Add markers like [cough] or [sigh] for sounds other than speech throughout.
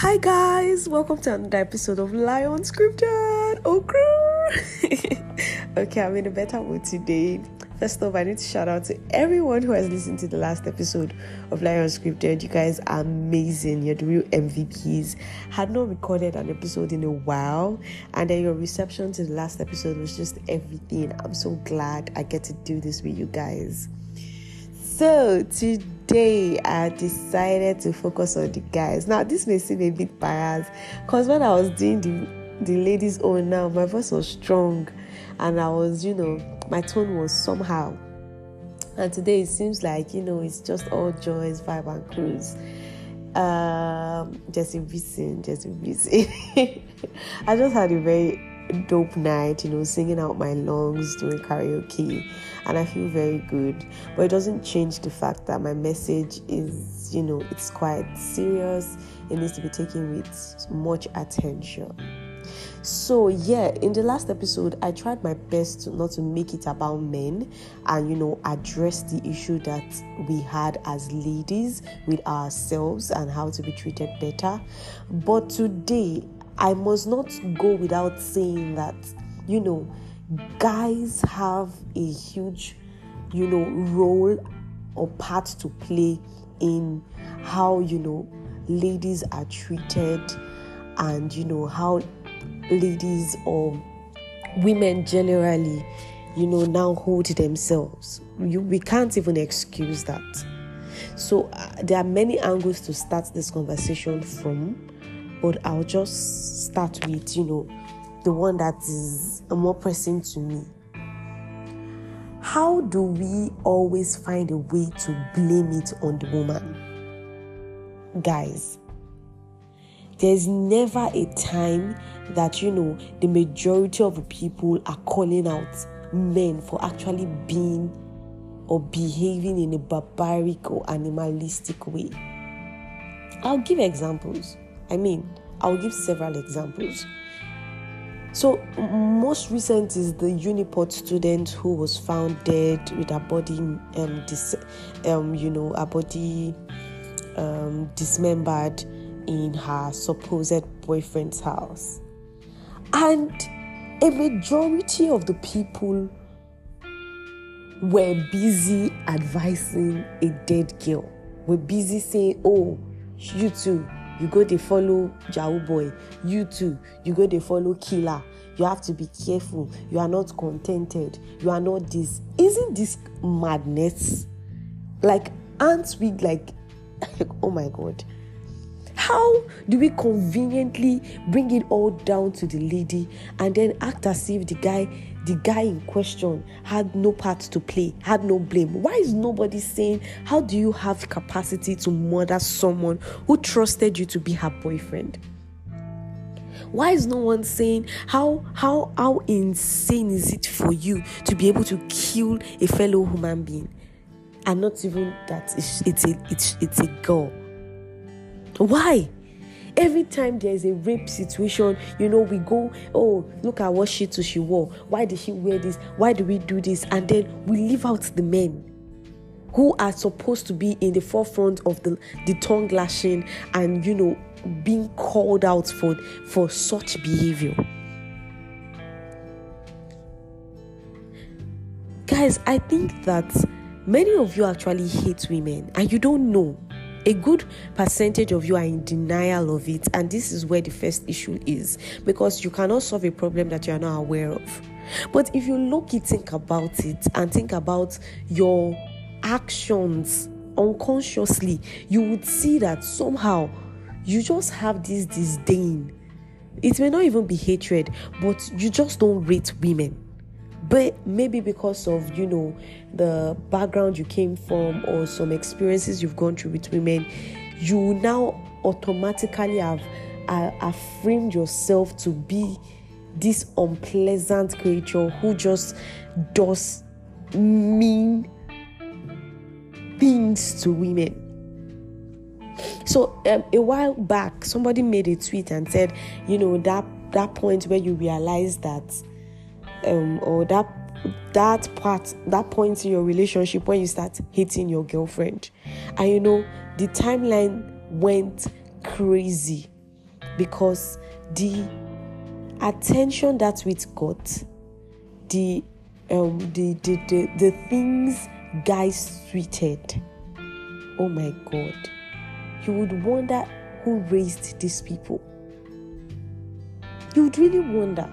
Hi guys, welcome to another episode of Lion Scripted. Oh, [laughs] okay, I'm in a better mood today. First off, I need to shout out to everyone who has listened to the last episode of Lion Scripted. You guys are amazing. You're the real MVPs. Had not recorded an episode in a while, and then your reception to the last episode was just everything. I'm so glad I get to do this with you guys. So today I decided to focus on the guys. Now this may seem a bit biased because when I was doing the the ladies' own now, my voice was strong and I was, you know, my tone was somehow. And today it seems like, you know, it's just all joys, vibe and cruise. Um, just a reason, just a reason. [laughs] I just had a very dope night, you know, singing out my lungs, doing karaoke, and I feel very good. But it doesn't change the fact that my message is, you know, it's quite serious. It needs to be taken with much attention. So, yeah, in the last episode, I tried my best to not to make it about men and, you know, address the issue that we had as ladies with ourselves and how to be treated better. But today, I must not go without saying that, you know, guys have a huge, you know, role or part to play in how, you know, ladies are treated and, you know, how ladies or women generally, you know, now hold themselves. You, we can't even excuse that. So, uh, there are many angles to start this conversation from but I'll just start with, you know, the one that is more pressing to me. How do we always find a way to blame it on the woman? Guys, there's never a time that, you know, the majority of people are calling out men for actually being or behaving in a barbaric or animalistic way. I'll give examples. I mean, I'll give several examples. So, most recent is the Uniport student who was found dead with her body, um, dis- um you know, her body um, dismembered in her supposed boyfriend's house. And a majority of the people were busy advising a dead girl. We're busy saying, oh, you too, you go they follow Yahoo boy. You too, you go they follow killer. You have to be careful. You are not contented. You are not this. Isn't this madness? Like, aren't we like, [laughs] oh my god. How do we conveniently bring it all down to the lady and then act as if the guy, the guy in question, had no part to play, had no blame? Why is nobody saying, How do you have capacity to murder someone who trusted you to be her boyfriend? Why is no one saying how how how insane is it for you to be able to kill a fellow human being and not even that it's, it's a it's it's a girl? Why? Every time there's a rape situation, you know, we go, oh, look at what she too she wore. Why did she wear this? Why do we do this? And then we leave out the men who are supposed to be in the forefront of the, the tongue lashing and you know being called out for for such behavior. Guys, I think that many of you actually hate women and you don't know a good percentage of you are in denial of it. And this is where the first issue is because you cannot solve a problem that you are not aware of. But if you look it think about it and think about your actions unconsciously you would see that somehow you just have this disdain. It may not even be hatred but you just don't rate women but maybe because of you know the background you came from or some experiences you've gone through with women you now automatically have uh, framed yourself to be this unpleasant creature who just does mean things to women. So um, a while back somebody made a tweet and said you know that that point where you realize that um, or that that part that point in your relationship when you start hitting your girlfriend and you know the timeline went crazy because the attention that we got, the um the the the, the things guys tweeted. Oh my god. You would wonder who raised these people. You would really wonder.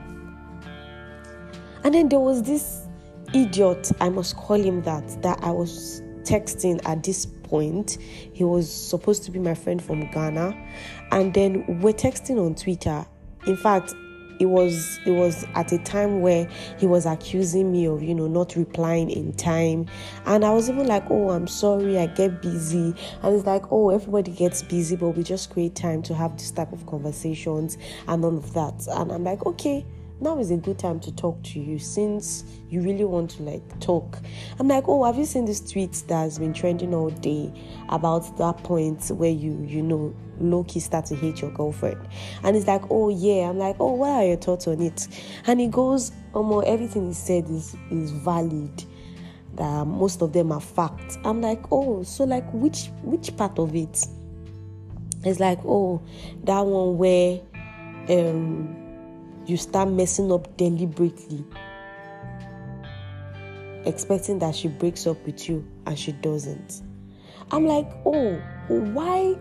And then there was this idiot, I must call him that, that I was texting at this point. He was supposed to be my friend from Ghana. And then we're texting on Twitter. In fact, it was it was at a time where he was accusing me of you know not replying in time and i was even like oh i'm sorry i get busy and it's like oh everybody gets busy but we just create time to have this type of conversations and all of that and i'm like okay now is a good time to talk to you since you really want to like talk. I'm like, oh, have you seen this tweet that has been trending all day about that point where you, you know, low key start to hate your girlfriend? And it's like, oh yeah. I'm like, oh, what are your thoughts on it? And he goes, almost everything he said is is valid. That most of them are facts. I'm like, oh, so like which which part of it? It's like, oh, that one where um you start messing up deliberately, expecting that she breaks up with you and she doesn't. I'm like, oh, why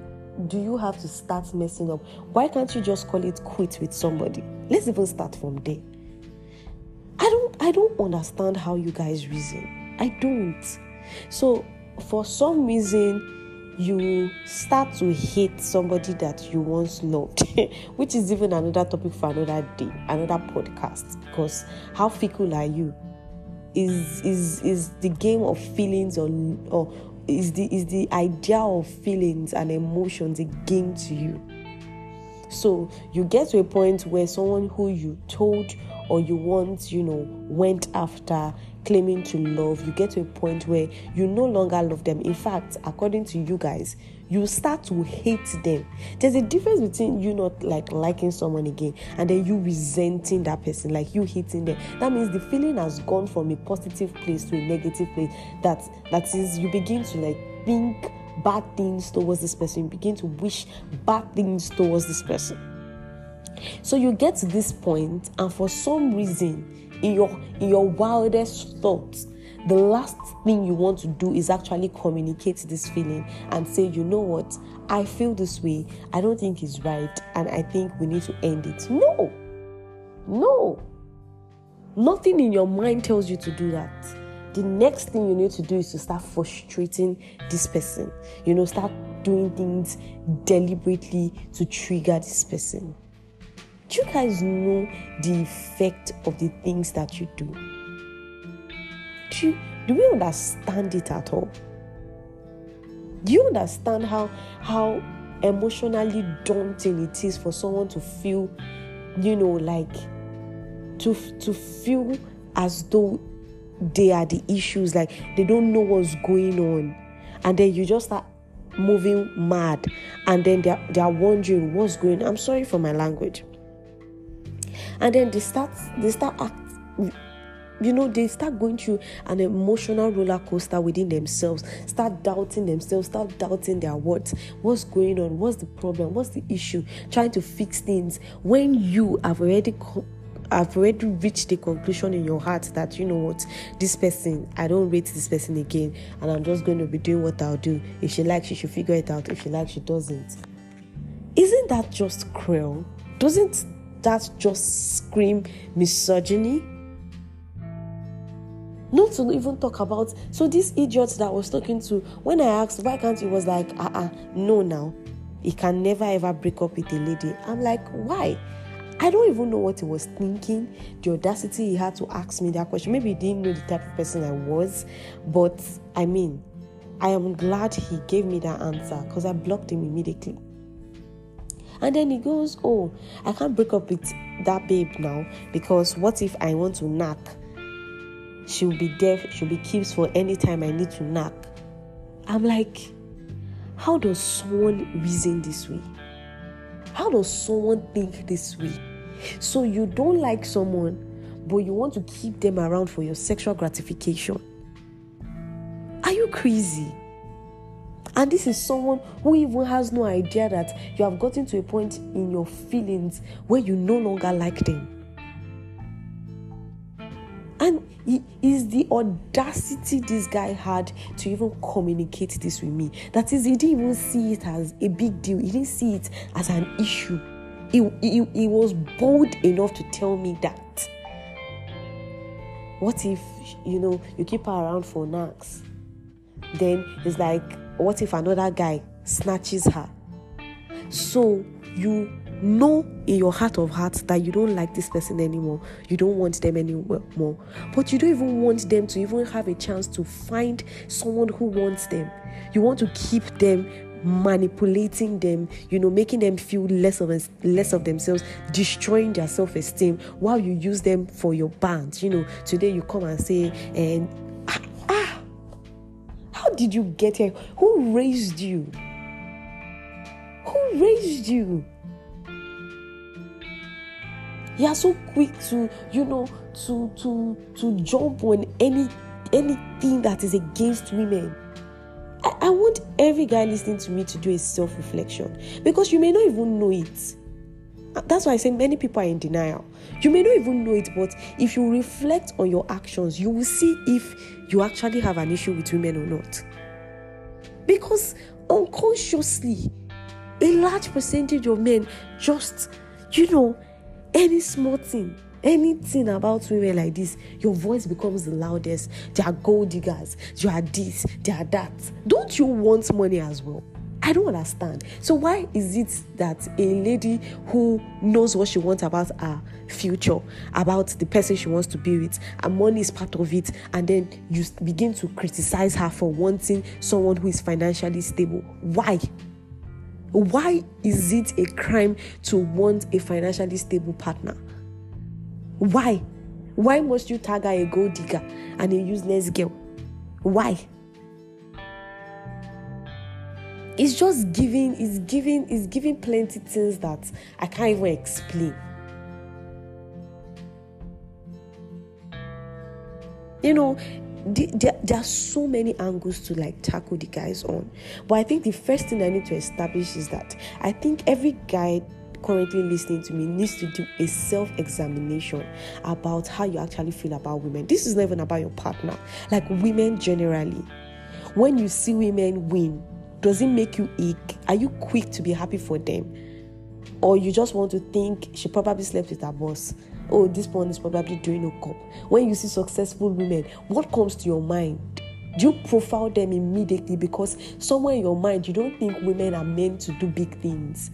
do you have to start messing up? Why can't you just call it quit with somebody? Let's even start from there. I don't I don't understand how you guys reason. I don't. So for some reason you start to hate somebody that you once loved, [laughs] which is even another topic for another day, another podcast. Because how fickle are you? Is is is the game of feelings or or is the is the idea of feelings and emotions a game to you? So you get to a point where someone who you told or you once, you know, went after claiming to love, you get to a point where you no longer love them. In fact, according to you guys, you start to hate them. There's a difference between you not like liking someone again and then you resenting that person, like you hating them. That means the feeling has gone from a positive place to a negative place. That that is you begin to like think bad things towards this person, you begin to wish bad things towards this person. So you get to this point, and for some reason, in your in your wildest thoughts the last thing you want to do is actually communicate this feeling and say you know what? I feel this way. I don't think it's right and i think we need to end it. No. No. Nothing in your mind tells you to do that. The next thing you need to do is to start frustrating this person. You know start doing things deliberately to trigger this person do you guys know the effect of the things that you do? Do, you, do we understand it at all? Do you understand how how emotionally daunting it is for someone to feel, you know, like to to feel as though they are the issues, like they don't know what's going on, and then you just start moving mad, and then they're they are wondering what's going. on. I'm sorry for my language and then they start they start act you know they start going through an emotional roller coaster within themselves start doubting themselves start doubting their words what's going on what's the problem what's the issue trying to fix things when you have already co- I've already reached the conclusion in your heart that you know what this person I don't rate this person again and I'm just going to be doing what I'll do. If she likes, she should figure it out. If she likes, she doesn't. Isn't that just cruel? Doesn't that just scream misogyny? Not to even talk about so this idiot that I was talking to, when I asked why can't he was like, uh uh no now. He can never ever break up with a lady. I'm like, why? I don't even know what he was thinking. The audacity he had to ask me that question. Maybe he didn't know the type of person I was, but I mean, I am glad he gave me that answer because I blocked him immediately. And then he goes, Oh, I can't break up with that babe now because what if I want to knock? She'll be there, she'll be keeps for any time I need to knock. I'm like, how does someone reason this way? How does someone think this way? So you don't like someone, but you want to keep them around for your sexual gratification. Are you crazy? And this is someone who even has no idea that you have gotten to a point in your feelings where you no longer like them. And it is the audacity this guy had to even communicate this with me. That is, he didn't even see it as a big deal, he didn't see it as an issue. He, he, he was bold enough to tell me that. What if, you know, you keep her around for knacks? Then it's like, what if another guy snatches her? So you know in your heart of hearts that you don't like this person anymore. You don't want them anymore. But you don't even want them to even have a chance to find someone who wants them. You want to keep them manipulating them, you know, making them feel less of less of themselves, destroying their self-esteem while you use them for your band. You know, today you come and say, and how did you get here? Who raised you? Who raised you? You are so quick to, you know, to to to jump on any anything that is against women. I, I want every guy listening to me to do a self-reflection because you may not even know it. That's why I say many people are in denial. You may not even know it, but if you reflect on your actions, you will see if you actually have an issue with women or not. Because unconsciously, a large percentage of men just, you know, any small thing, anything about women like this, your voice becomes the loudest. They are gold diggers, you are this, they are that. Don't you want money as well? I don't understand. So why is it that a lady who knows what she wants about her future, about the person she wants to be with, and money is part of it, and then you begin to criticize her for wanting someone who is financially stable? Why? Why is it a crime to want a financially stable partner? Why? Why must you tag a gold digger and a useless girl? Why? It's just giving, it's giving, it's giving plenty things that I can't even explain. You know, there, are so many angles to like tackle the guys on. But I think the first thing I need to establish is that I think every guy currently listening to me needs to do a self examination about how you actually feel about women. This is not even about your partner, like women generally. When you see women win, does it make you ache? Are you quick to be happy for them? Or you just want to think she probably slept with her boss? oh, this one is probably doing a cup. When you see successful women, what comes to your mind? Do you profile them immediately because somewhere in your mind you don't think women are meant to do big things?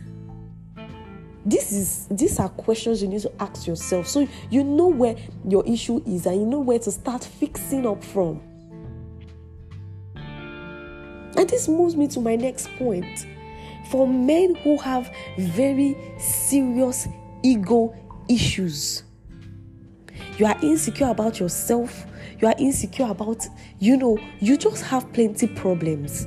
This is these are questions you need to ask yourself so you know where your issue is and you know where to start fixing up from. And this moves me to my next point. For men who have very serious ego issues, you are insecure about yourself, you are insecure about, you know, you just have plenty problems.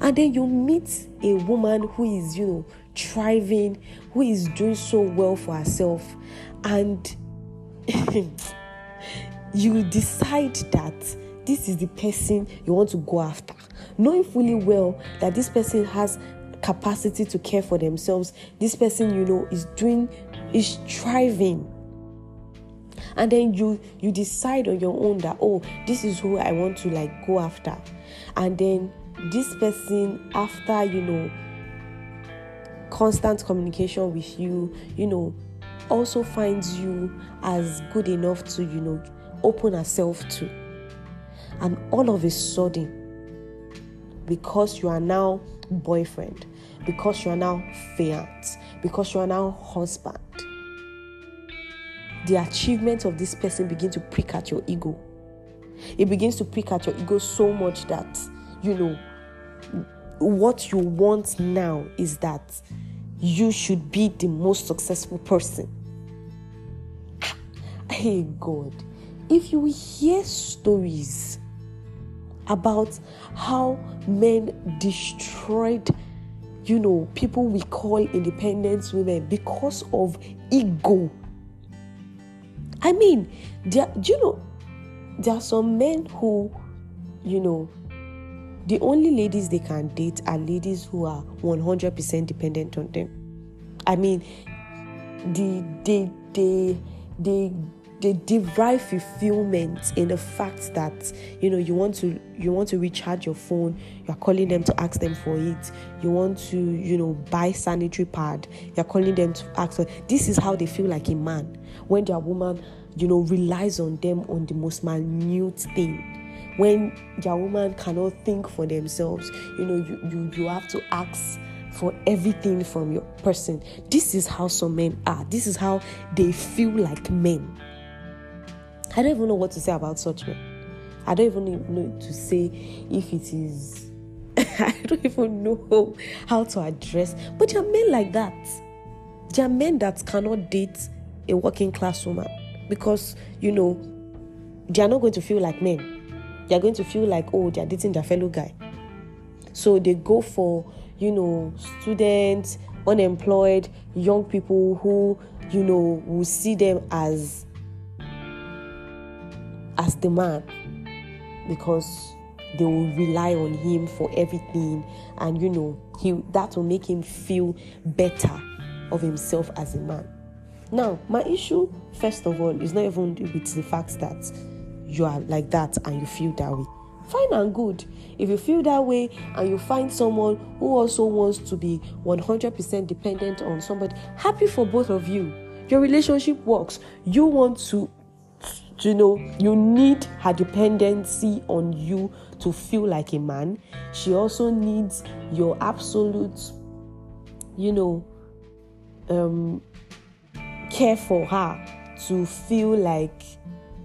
And then you meet a woman who is, you know, thriving, who is doing so well for herself, and [laughs] you decide that this is the person you want to go after, knowing fully well that this person has capacity to care for themselves. This person, you know, is doing, is thriving and then you you decide on your own that oh this is who i want to like go after and then this person after you know constant communication with you you know also finds you as good enough to you know open herself to and all of a sudden because you are now boyfriend because you are now fiance because you are now husband the achievements of this person begin to prick at your ego. It begins to prick at your ego so much that, you know, what you want now is that you should be the most successful person. Hey, God, if you hear stories about how men destroyed, you know, people we call independent women because of ego I mean, there, do you know, there are some men who, you know, the only ladies they can date are ladies who are 100% dependent on them. I mean, the they they they they derive fulfillment in the fact that you know you want to you want to recharge your phone you're calling them to ask them for it. You want to you know buy sanitary pad you're calling them to ask for this is how they feel like a man when their woman you know relies on them on the most minute thing. When their woman cannot think for themselves you know you you, you have to ask for everything from your person. This is how some men are. This is how they feel like men I don't even know what to say about such men. I don't even know to say if it is. [laughs] I don't even know how to address. But there are men like that. There are men that cannot date a working class woman because, you know, they are not going to feel like men. They are going to feel like, oh, they are dating their fellow guy. So they go for, you know, students, unemployed, young people who, you know, will see them as as the man because they will rely on him for everything and you know he that will make him feel better of himself as a man. Now my issue first of all is not even with the fact that you are like that and you feel that way. Fine and good. If you feel that way and you find someone who also wants to be 100% dependent on somebody happy for both of you. Your relationship works. You want to you know you need her dependency on you to feel like a man. She also needs your absolute you know um care for her to feel like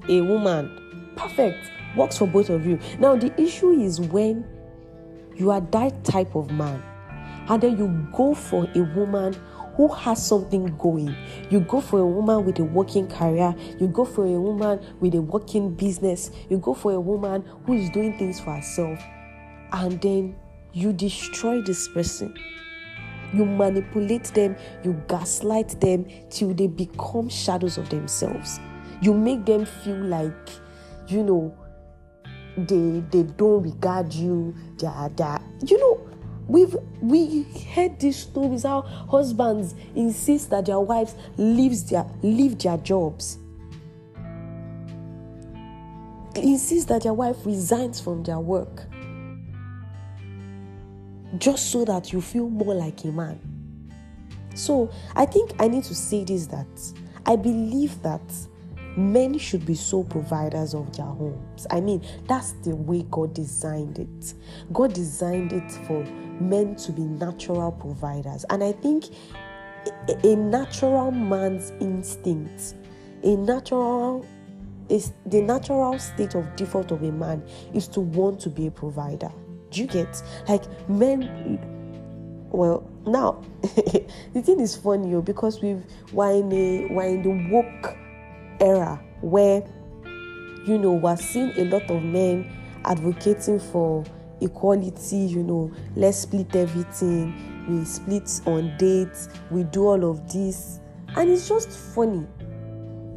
a woman. Perfect. Works for both of you. Now the issue is when you are that type of man and then you go for a woman who has something going. You go for a woman with a working career, you go for a woman with a working business, you go for a woman who is doing things for herself, and then you destroy this person. You manipulate them, you gaslight them till they become shadows of themselves. You make them feel like, you know, they they don't regard you. They are, they are, you know, We've we heard these stories how husbands insist that their wives leaves their leave their jobs. Insist that their wife resigns from their work. Just so that you feel more like a man. So I think I need to say this that I believe that men should be sole providers of their homes. I mean, that's the way God designed it. God designed it for men to be natural providers. And I think a natural man's instinct, a natural is the natural state of default of a man is to want to be a provider. Do you get like men well now [laughs] the thing is funny oh, because we've we're in a in the woke era where you know we're seeing a lot of men advocating for equality you know let's split everything we split on dates we do all of this. And it's just funny.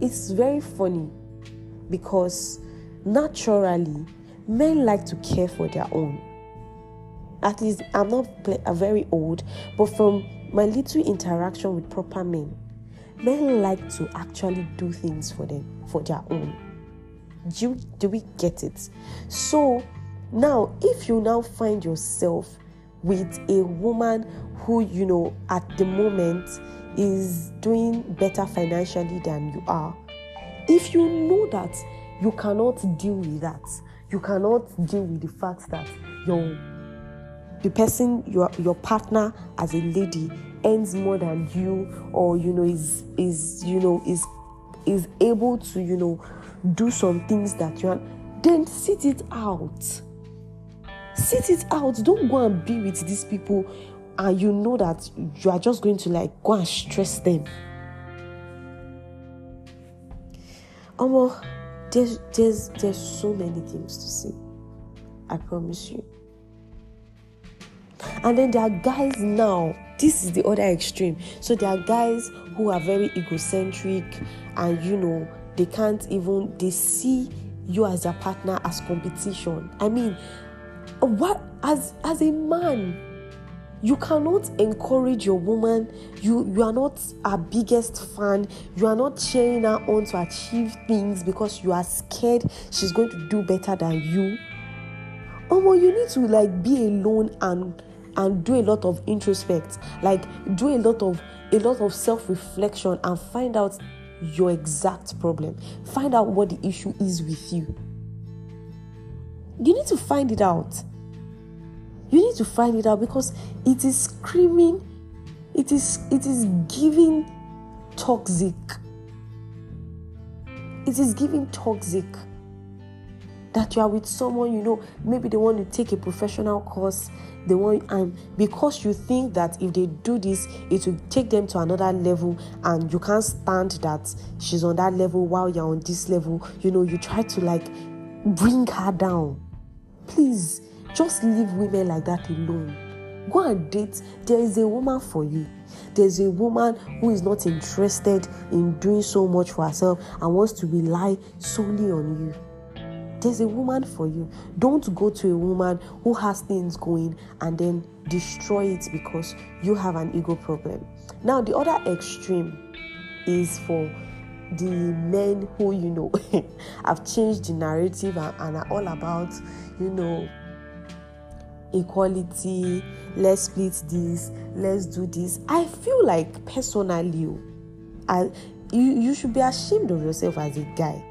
It's very funny because naturally men like to care for their own. At least i'm not very old but from my little interaction with proper men men like to actually do things for them for their own. Do, do we get it? So now if you now find yourself with a woman who you know at the moment is doing better financially than you are if you know that you cannot deal with that you cannot deal with the fact that your the person your your partner as a lady earns more than you or you know is is you know is is able to you know do some things that you want then sit it out. Sit it out. Don't go and be with these people and you know that you are just going to like go and stress them. Um, there's there's there's so many things to say. I promise you. And then there are guys now this is the other extreme. So there are guys who are very egocentric and you know they can't even they see you as their partner as competition. I mean what as as a man you cannot encourage your woman. You you are not her biggest fan. You are not cheering her on to achieve things because you are scared she's going to do better than you. Oh well you need to like be alone and and do a lot of introspect. Like do a lot of a lot of self-reflection and find out your exact problem. Find out what the issue is with you. You need to find it out. You need to find it out because it is screaming, it is it is giving toxic. It is giving toxic that you are with someone you know maybe they want to take a professional course they want and because you think that if they do this it will take them to another level and you can't stand that she's on that level while you're on this level you know you try to like bring her down please just leave women like that alone. Go and date. There is a woman for you. There's a woman who is not interested in doing so much for herself and wants to rely solely on you. There's a woman for you. Don't go to a woman who has things going and then destroy it because you have an ego problem. Now, the other extreme is for the men who, you know, [laughs] have changed the narrative and, and are all about, you know, equality let's split this let's do this i feel like personally oh, I, you, you should be ashamed of yourself as a guy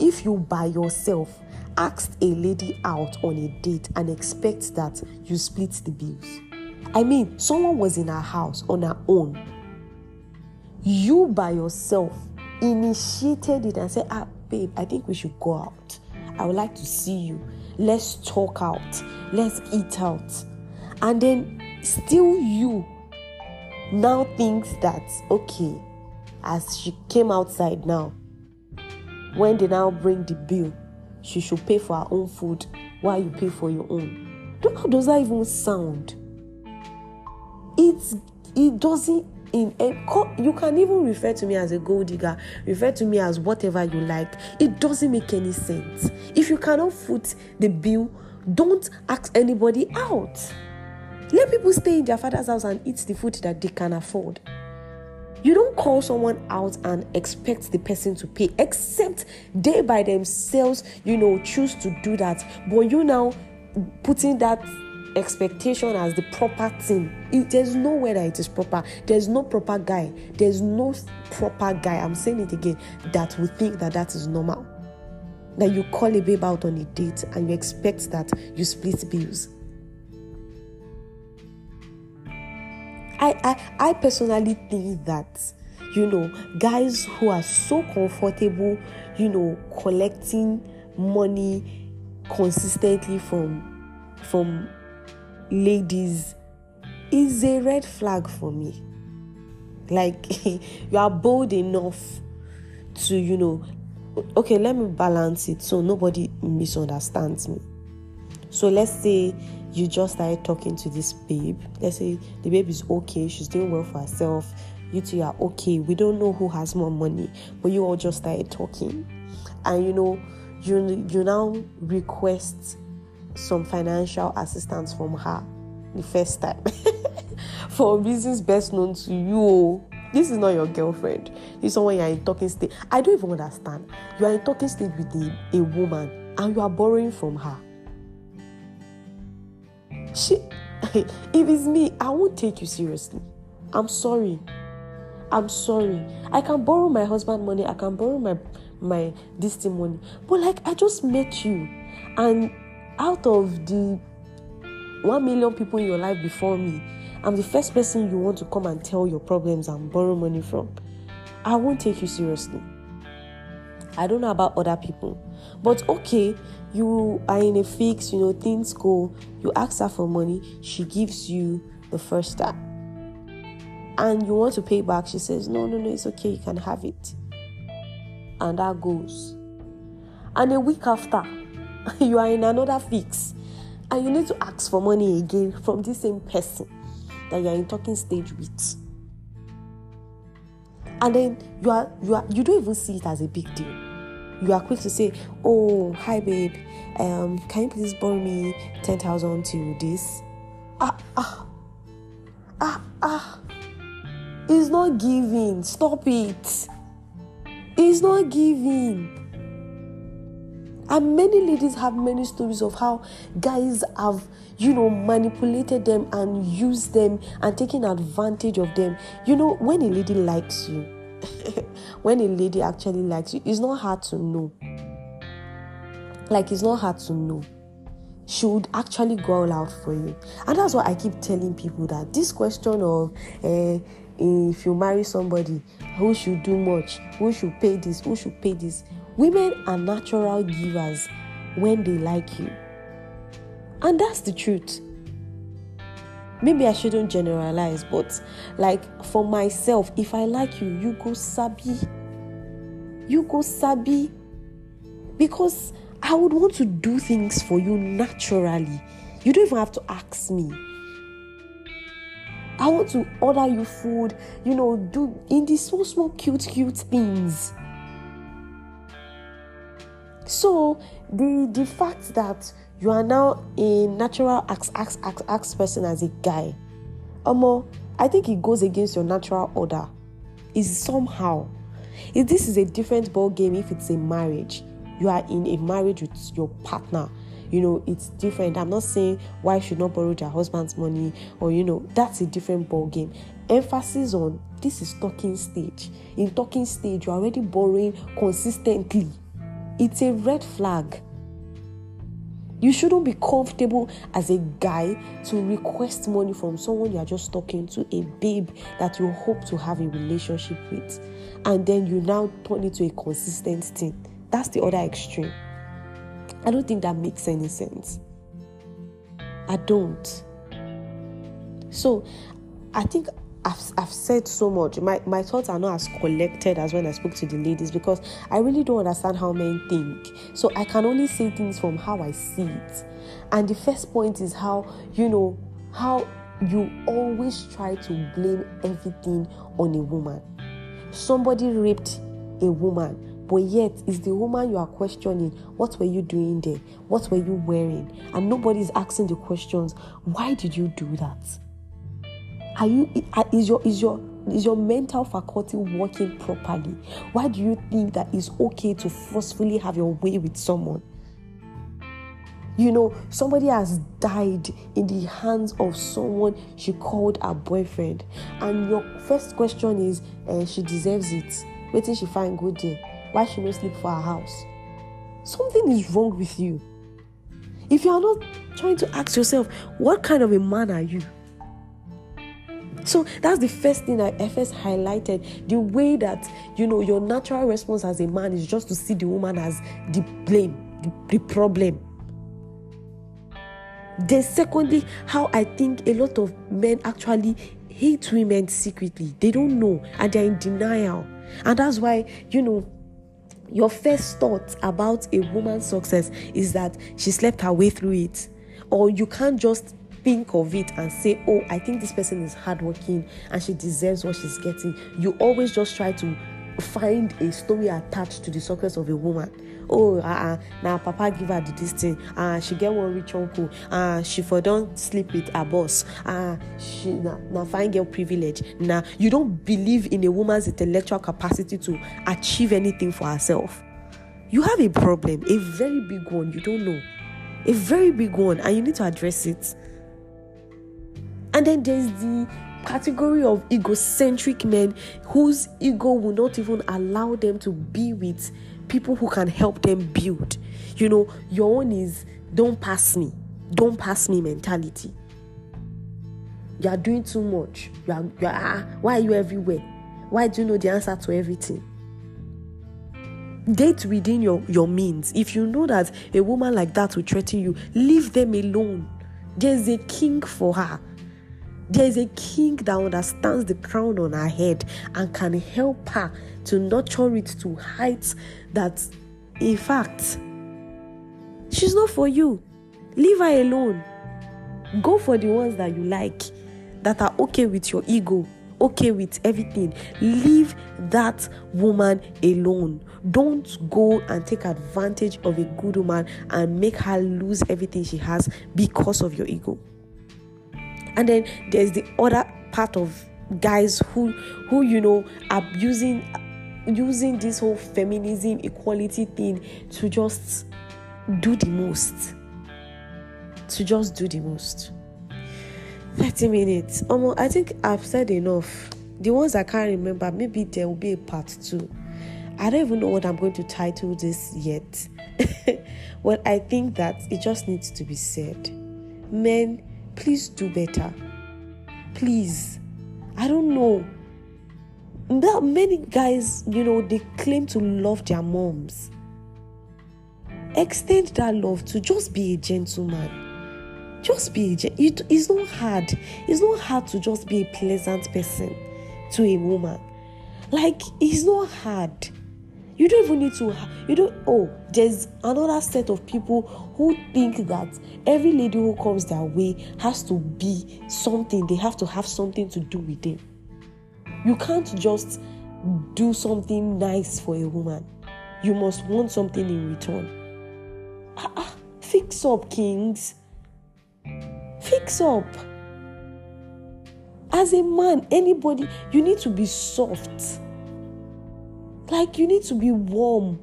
if you by yourself asked a lady out on a date and expect that you split the bills i mean someone was in her house on her own you by yourself initiated it and said ah babe i think we should go out. I would like to see you. Let's talk out, let's eat out. And then still you now thinks that okay, as she came outside now, when they now bring the bill, she should pay for her own food while you pay for your own. How does that even sound? It's it doesn't in eh, a you can even refer to me as a gold digger refer to me as whatever you like it doesn't make any sense if you cannot foot the bill don't ask anybody out let people stay in their father's house and eat the food that they can afford you don't call someone out and expect the person to pay except they by themselves you know choose to do that but you now putting that expectation as the proper thing. It, there's nowhere that it is proper. There's no proper guy. There's no proper guy. I'm saying it again that will think that that is normal. That you call a babe out on a date and you expect that you split bills. I, I, I personally think that you know guys who are so comfortable you know collecting money consistently from from ladies is a red flag for me. Like, [laughs] you are bold enough to, you know, okay, let me balance it so nobody misunderstands me. So let's say you just started talking to this babe. Let's say the babe is okay, she's doing well for herself. You two are okay. We don't know who has more money, but you all just started talking. And you know, you you now request some financial assistance from her the first time [laughs] for reasons best known to you. This is not your girlfriend. This is someone you are in talking stage. I don't even understand. You are in talking stage with a woman and you are borrowing from her. She, if it's me, I won't take you seriously. I'm sorry. I'm sorry. I can borrow my husband money. I can borrow my my this money. But like I just met you, and out of the one million people in your life before me, I'm the first person you want to come and tell your problems and borrow money from. I won't take you seriously. I don't know about other people, but okay, you are in a fix, you know, things go, you ask her for money, she gives you the first time. And you want to pay back, she says, No, no, no, it's okay, you can have it. And that goes. And a week after, [laughs] you are in another fix and you need to ask for money again from the same person that you're in talking stage with and then you are you are you don't even see it as a big deal you are quick to say, "Oh, hi, babe. Um, can you please borrow me ten thousand to this?" Ah, ah, ah, ah. It's not giving. Stop it. It's not giving. And many ladies have many stories of how guys have, you know, manipulated them and used them and taken advantage of them. You know, when a lady likes you, [laughs] when a lady actually likes you, it's not hard to know. Like, it's not hard to know. She would actually go all out for you. And that's why I keep telling people that this question of, uh, if you marry somebody, who should do much, who should pay this, who should pay this, Women are natural givers when they like you. And that's the truth. Maybe I shouldn't generalize, but like for myself, if I like you, you go sabi. You go sabi. Because I would want to do things for you naturally. You don't even have to ask me. I want to order you food, you know, do in these small, small, cute, cute things. So the the fact that you are now a natural ask ask ask ask person as a guy, Amo, I think it goes against your natural order. Is somehow, if this is a different ball game, if it's a marriage, you are in a marriage with your partner. You know, it's different. I'm not saying why should not borrow their husband's money, or you know, that's a different ball game. Emphasis on this is talking stage. In talking stage, you're already borrowing consistently it's a red flag. You shouldn't be comfortable as a guy to request money from someone you're just talking to, a babe that you hope to have a relationship with, and then you now turn it to a consistent thing. That's the other extreme. I don't think that makes any sense. I don't. So I think I've, I've said so much. My, my thoughts are not as collected as when I spoke to the ladies because I really don't understand how men think. So I can only say things from how I see it. And the first point is how, you know, how you always try to blame everything on a woman. Somebody raped a woman, but yet it's the woman you are questioning. What were you doing there? What were you wearing? And nobody's asking the questions. Why did you do that? Are you is your is your is your mental faculty working properly? Why do you think that it's okay to forcefully have your way with someone? You know, somebody has died in the hands of someone she called her boyfriend, and your first question is, uh, she deserves it. Wait till she find good day. Why she no sleep for her house? Something is wrong with you. If you are not trying to ask yourself, what kind of a man are you? So that's the first thing I first highlighted. The way that you know your natural response as a man is just to see the woman as the blame, the, the problem. Then, secondly, how I think a lot of men actually hate women secretly. They don't know and they're in denial. And that's why, you know, your first thought about a woman's success is that she slept her way through it. Or you can't just think of it and say, Oh, I think this person is hardworking and she deserves what she's getting. You always just try to find a story attached to the success of a woman. Oh, uh, uh now Papa give her the this thing. Uh, she get one rich uncle. Uh, she for don't sleep with her boss. Uh, she now nah, find girl privilege. Now you don't believe in a woman's intellectual capacity to achieve anything for herself. You have a problem, a very big one. You don't know, a very big one, and you need to address it. And then there's the category of egocentric men whose ego will not even allow them to be with people who can help them build. You know, your own is don't pass me, don't pass me mentality. You are doing too much. You are, you are ah, why are you everywhere? Why do you know the answer to everything? Date within your, your means. If you know that a woman like that will threaten you, leave them alone. There's a king for her there is a king that understands the crown on her head and can help her to nurture it to heights that, in fact, she's not for you. Leave her alone. Go for the ones that you like, that are okay with your ego, okay with everything, leave that woman alone. Don't go and take advantage of a good woman and make her lose everything she has because of your ego. And then there's the other part of guys who who you know abusing using this whole feminism equality thing to just do the most. To just do the most. 30 minutes. Um, i think i've said enough. The ones i can't remember maybe there will be a part two. I don't even know what i'm going to title this yet. [laughs] Well i think that it just needs to be said. Men please do better. Please. I don't know. There are many guys you know they claim to love their moms. Extend that love to just be a gentleman. Just be a it, it's not hard. It's not hard to just be a pleasant person to a woman. Like it's not hard you don't even need to you don't oh there's another set of people who think that every lady who comes their way has to be something they have to have something to do with them. You can't just do something nice for a woman. You must want something in return. Ah, ah, fix up kings. Fix up. As a man anybody you need to be soft like you need to be warm.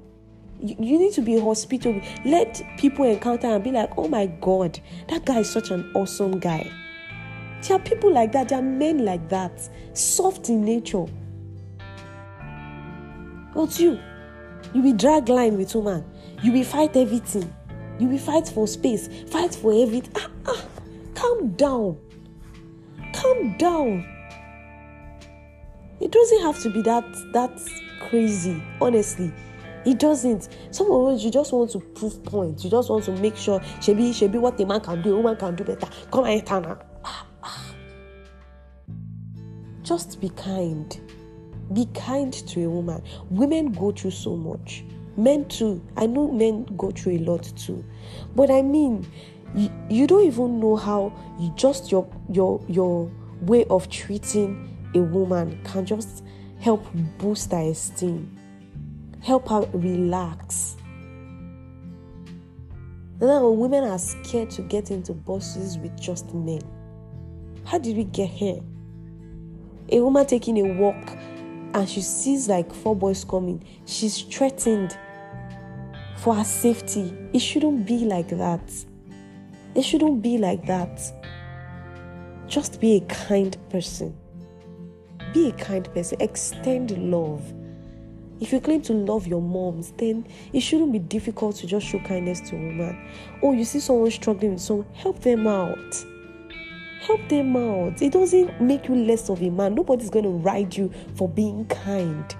You, you need to be hospitable let people encounter and be like oh my god that guy is such an awesome guy. There are people like that. There are men like that. Soft in nature. But you you will drag line with woman. You will fight everything. You will fight for space fight for everything. Ah, ah. calm down. Calm down. It doesn't have to be that that crazy honestly. It doesn't. Some of us you just want to prove points. You just want to make sure shebi shebi what a man can do a woman can do better. Come on Etana. just be kind. Be kind to a woman. Women go through so much. Men too. I know men go through a lot too. But i mean you, you don't even know how you just your your your way of treating a woman can just help boost her esteem. Help her relax. Now women are scared to get into buses with just men. How did we get here? A woman taking a walk and she sees like four boys coming. She's threatened for her safety. It shouldn't be like that. It shouldn't be like that. Just be a kind person. Be a kind person. Extend love. If you claim to love your moms, then it shouldn't be difficult to just show kindness to a woman. Oh, you see someone struggling with someone, help them out. Help them out. It doesn't make you less of a man. Nobody's going to ride you for being kind.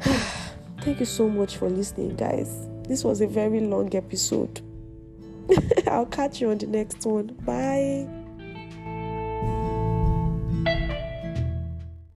[sighs] Thank you so much for listening, guys. This was a very long episode. [laughs] I'll catch you on the next one. Bye.